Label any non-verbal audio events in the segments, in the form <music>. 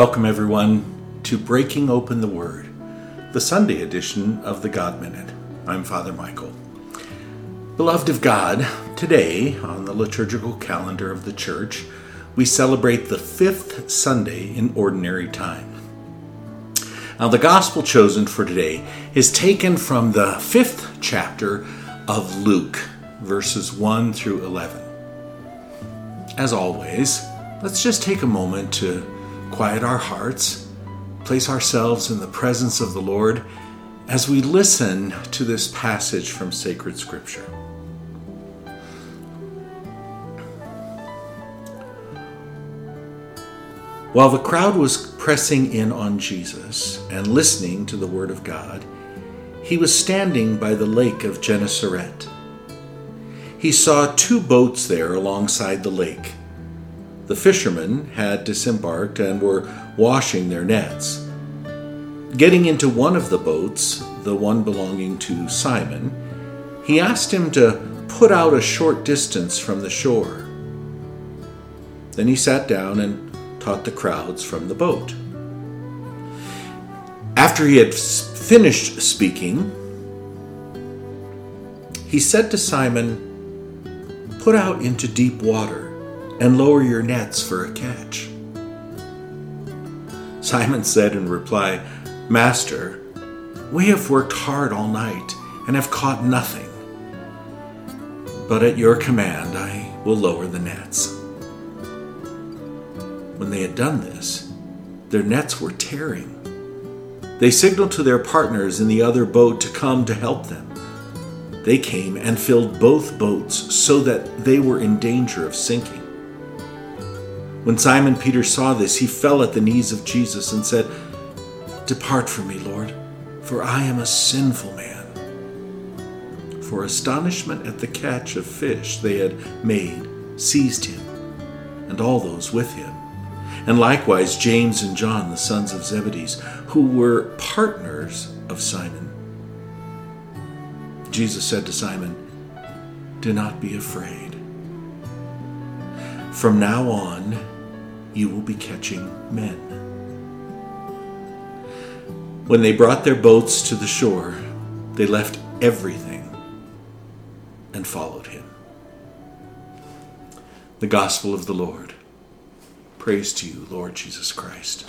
Welcome, everyone, to Breaking Open the Word, the Sunday edition of the God Minute. I'm Father Michael. Beloved of God, today on the liturgical calendar of the Church, we celebrate the fifth Sunday in Ordinary Time. Now, the Gospel chosen for today is taken from the fifth chapter of Luke, verses 1 through 11. As always, let's just take a moment to quiet our hearts, place ourselves in the presence of the Lord as we listen to this passage from sacred scripture. While the crowd was pressing in on Jesus and listening to the Word of God, he was standing by the lake of Gennesaret. He saw two boats there alongside the lake the fishermen had disembarked and were washing their nets. Getting into one of the boats, the one belonging to Simon, he asked him to put out a short distance from the shore. Then he sat down and taught the crowds from the boat. After he had finished speaking, he said to Simon, Put out into deep water and lower your nets for a catch. Simon said in reply, Master, we have worked hard all night and have caught nothing. But at your command I will lower the nets. When they had done this, their nets were tearing. They signaled to their partners in the other boat to come to help them. They came and filled both boats so that they were in danger of sinking. When Simon Peter saw this, he fell at the knees of Jesus and said, Depart from me, Lord, for I am a sinful man. For astonishment at the catch of fish they had made seized him, and all those with him, and likewise James and John, the sons of Zebedee, who were partners of Simon. Jesus said to Simon, Do not be afraid. From now on, you will be catching men. When they brought their boats to the shore, they left everything and followed him. The Gospel of the Lord. Praise to you, Lord Jesus Christ.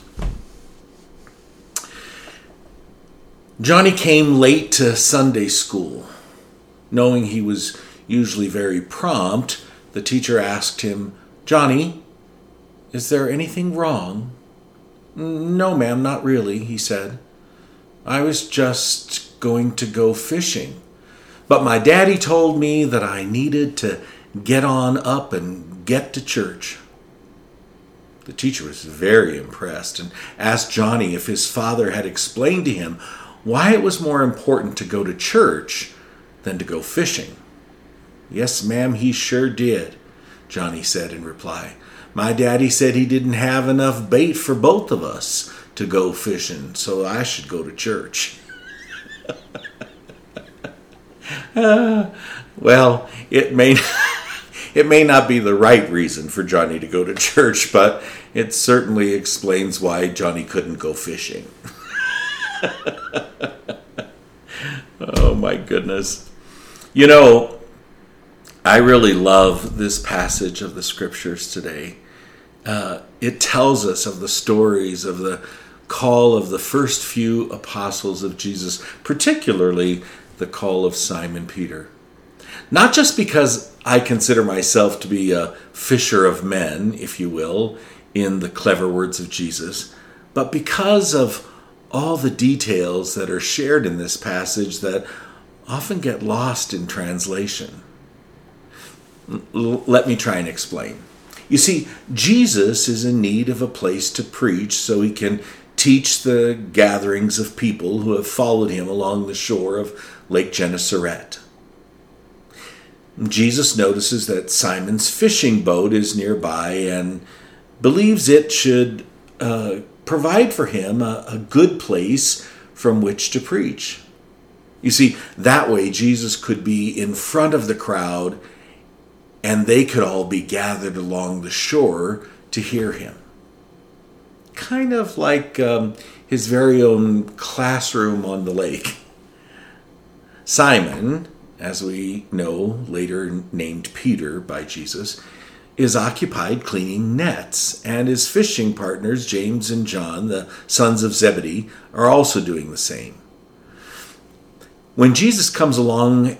Johnny came late to Sunday school. Knowing he was usually very prompt, the teacher asked him, Johnny, is there anything wrong? No, ma'am, not really, he said. I was just going to go fishing. But my daddy told me that I needed to get on up and get to church. The teacher was very impressed and asked Johnny if his father had explained to him why it was more important to go to church than to go fishing. Yes, ma'am, he sure did, Johnny said in reply. My daddy said he didn't have enough bait for both of us to go fishing, so I should go to church. uh, <laughs> well, it may <laughs> it may not be the right reason for Johnny to go to church, but it certainly explains why Johnny couldn't go fishing. <laughs> oh my goodness. You know, I really love this passage of the scriptures today. Uh, it tells us of the stories of the call of the first few apostles of Jesus, particularly the call of Simon Peter. Not just because I consider myself to be a fisher of men, if you will, in the clever words of Jesus, but because of all the details that are shared in this passage that often get lost in translation. Let me try and explain. You see, Jesus is in need of a place to preach so he can teach the gatherings of people who have followed him along the shore of Lake Gennesaret. Jesus notices that Simon's fishing boat is nearby and believes it should uh, provide for him a, a good place from which to preach. You see, that way Jesus could be in front of the crowd and they could all be gathered along the shore to hear him. kind of like um, his very own classroom on the lake. Simon, as we know, later named Peter by Jesus, is occupied cleaning nets, and his fishing partners, James and John, the sons of Zebedee, are also doing the same. When Jesus comes along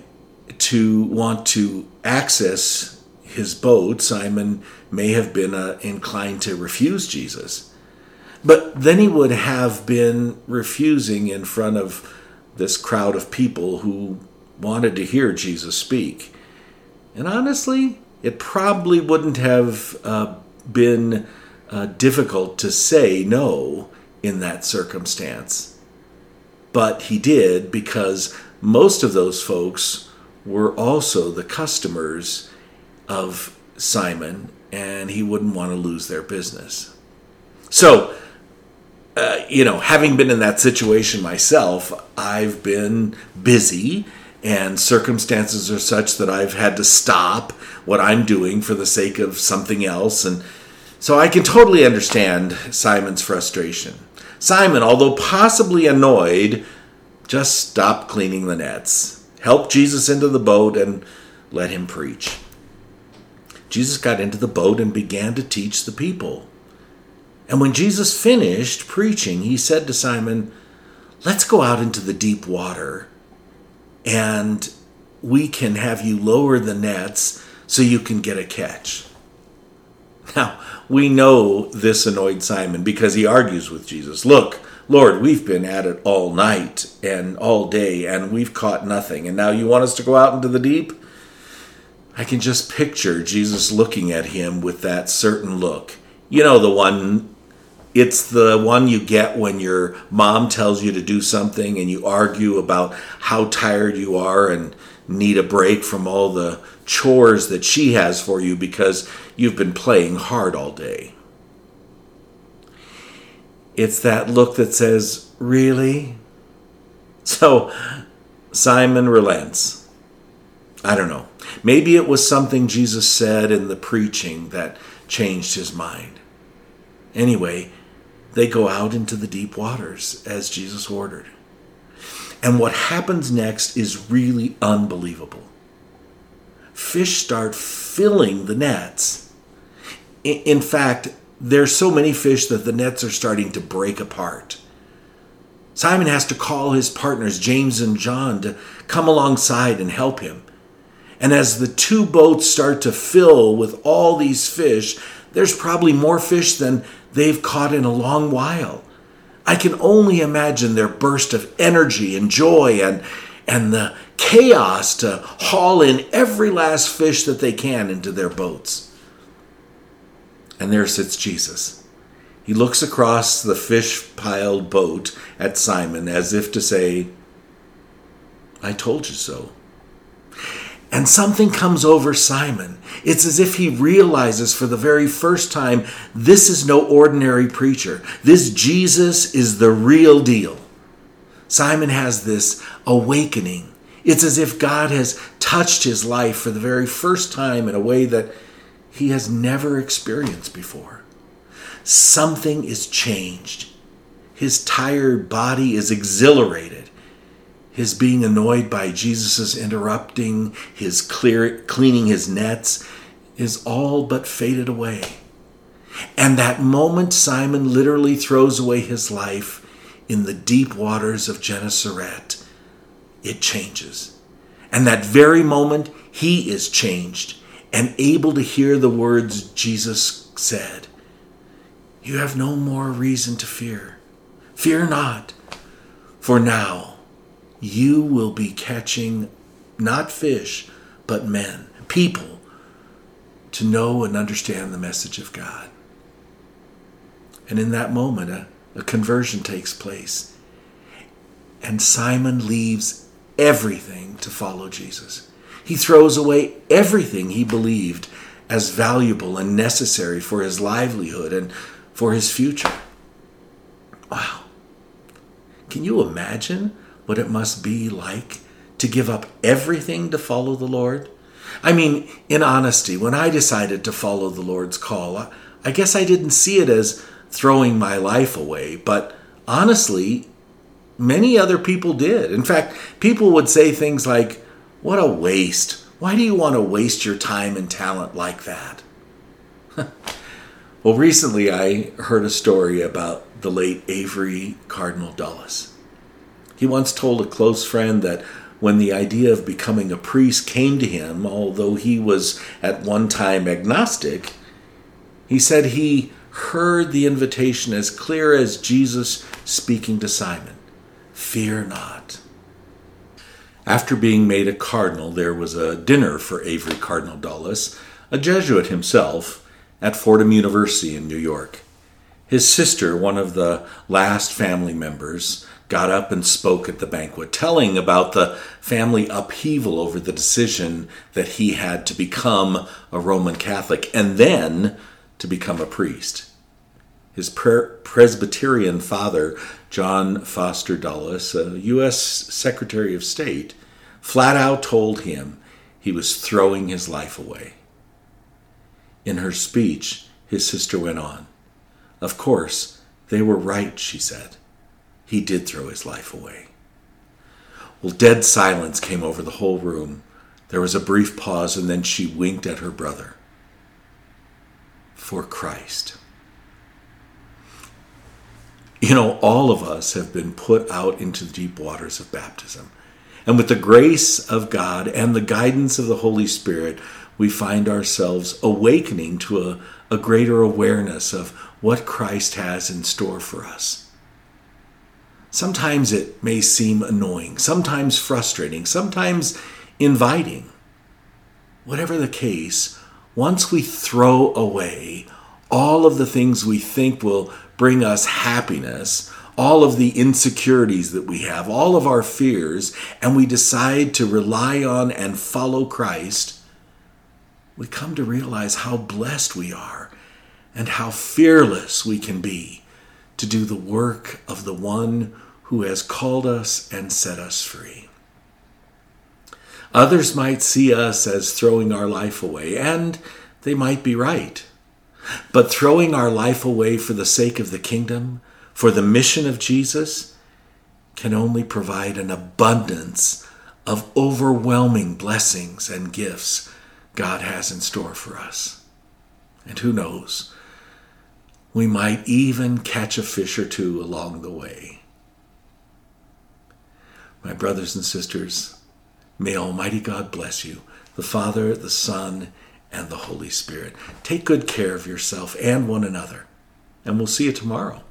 to want to access his boat, Simon may have been uh, inclined to refuse Jesus. But then he would have been refusing in front of this crowd of people who wanted to hear Jesus speak. And honestly, it probably wouldn't have uh, been uh, difficult to say no in that circumstance. But he did because most of those folks were also the customers of Simon, and he wouldn't want to lose their business. So, uh, you know, having been in that situation myself, I've been busy, and circumstances are such that I've had to stop what I'm doing for the sake of something else. And so I can totally understand Simon's frustration. Simon, although possibly annoyed, just stopped cleaning the nets, helped Jesus into the boat, and let him preach. Jesus got into the boat and began to teach the people. And when Jesus finished preaching, he said to Simon, Let's go out into the deep water and we can have you lower the nets so you can get a catch. Now, we know this annoyed Simon because he argues with Jesus. Look, Lord, we've been at it all night and all day and we've caught nothing. And now you want us to go out into the deep? I can just picture Jesus looking at him with that certain look. You know, the one, it's the one you get when your mom tells you to do something and you argue about how tired you are and need a break from all the chores that she has for you because you've been playing hard all day. It's that look that says, Really? So Simon relents. I don't know. Maybe it was something Jesus said in the preaching that changed his mind. Anyway, they go out into the deep waters as Jesus ordered. And what happens next is really unbelievable. Fish start filling the nets. In fact, there's so many fish that the nets are starting to break apart. Simon has to call his partners, James and John, to come alongside and help him. And as the two boats start to fill with all these fish, there's probably more fish than they've caught in a long while. I can only imagine their burst of energy and joy and, and the chaos to haul in every last fish that they can into their boats. And there sits Jesus. He looks across the fish piled boat at Simon as if to say, I told you so. And something comes over Simon. It's as if he realizes for the very first time this is no ordinary preacher. This Jesus is the real deal. Simon has this awakening. It's as if God has touched his life for the very first time in a way that he has never experienced before. Something is changed. His tired body is exhilarated his being annoyed by Jesus' interrupting, his clear, cleaning his nets, is all but faded away. And that moment, Simon literally throws away his life in the deep waters of Gennesaret. It changes. And that very moment, he is changed and able to hear the words Jesus said You have no more reason to fear. Fear not, for now you will be catching not fish, but men, people, to know and understand the message of God. And in that moment, a, a conversion takes place. And Simon leaves everything to follow Jesus. He throws away everything he believed as valuable and necessary for his livelihood and for his future. Wow. Can you imagine what it must be like to give up everything to follow the Lord? I mean, in honesty, when I decided to follow the Lord's call, I guess I didn't see it as throwing my life away, but honestly, many other people did. In fact, people would say things like, What a waste. Why do you want to waste your time and talent like that? <laughs> well, recently I heard a story about the late Avery Cardinal Dulles. He once told a close friend that when the idea of becoming a priest came to him, although he was at one time agnostic, he said he heard the invitation as clear as Jesus speaking to Simon Fear not. After being made a cardinal, there was a dinner for Avery Cardinal Dulles, a Jesuit himself, at Fordham University in New York. His sister, one of the last family members, got up and spoke at the banquet, telling about the family upheaval over the decision that he had to become a Roman Catholic and then to become a priest. His Presbyterian father, John Foster Dulles, a U.S. Secretary of State, flat out told him he was throwing his life away. In her speech, his sister went on. Of course, they were right, she said. He did throw his life away. Well, dead silence came over the whole room. There was a brief pause, and then she winked at her brother. For Christ. You know, all of us have been put out into the deep waters of baptism. And with the grace of God and the guidance of the Holy Spirit, we find ourselves awakening to a, a greater awareness of what Christ has in store for us. Sometimes it may seem annoying, sometimes frustrating, sometimes inviting. Whatever the case, once we throw away all of the things we think will bring us happiness, all of the insecurities that we have, all of our fears, and we decide to rely on and follow Christ, we come to realize how blessed we are and how fearless we can be to do the work of the one who has called us and set us free. Others might see us as throwing our life away, and they might be right. But throwing our life away for the sake of the kingdom, for the mission of Jesus, can only provide an abundance of overwhelming blessings and gifts God has in store for us. And who knows, we might even catch a fish or two along the way. My brothers and sisters, may Almighty God bless you, the Father, the Son, and the Holy Spirit. Take good care of yourself and one another, and we'll see you tomorrow.